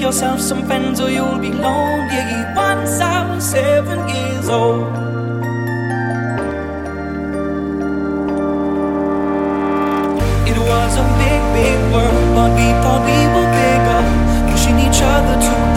yourself some friends or you'll be lonely. Once I was seven years old. It was a big, big world, but we thought we were bigger. Pushing each other to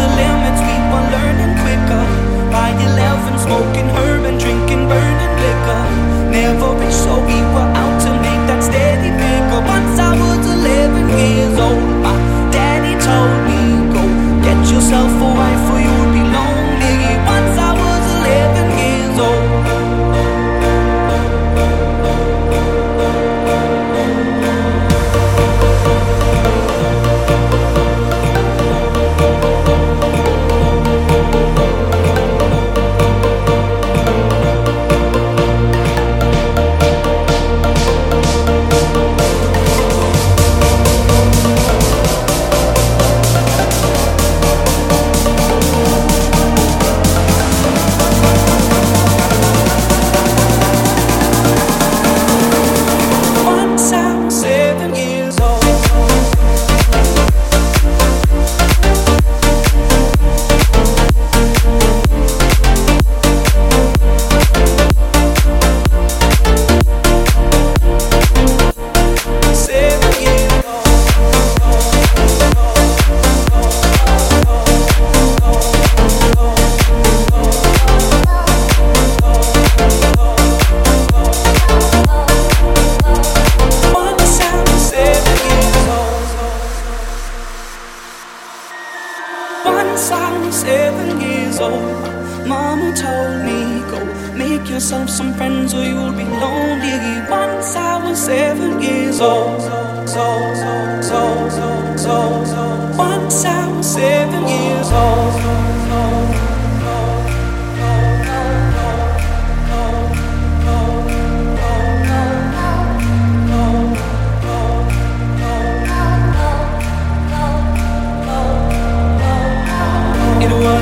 Once I was seven years old. Mama told me, go make yourself some friends or you'll be lonely. Once I was seven years old. So, so, so, so, so. Once I was seven years old.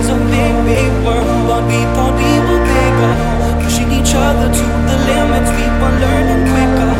It's a big, big world, but we poor people bigger, pushing each other to the limits. We were learning quicker.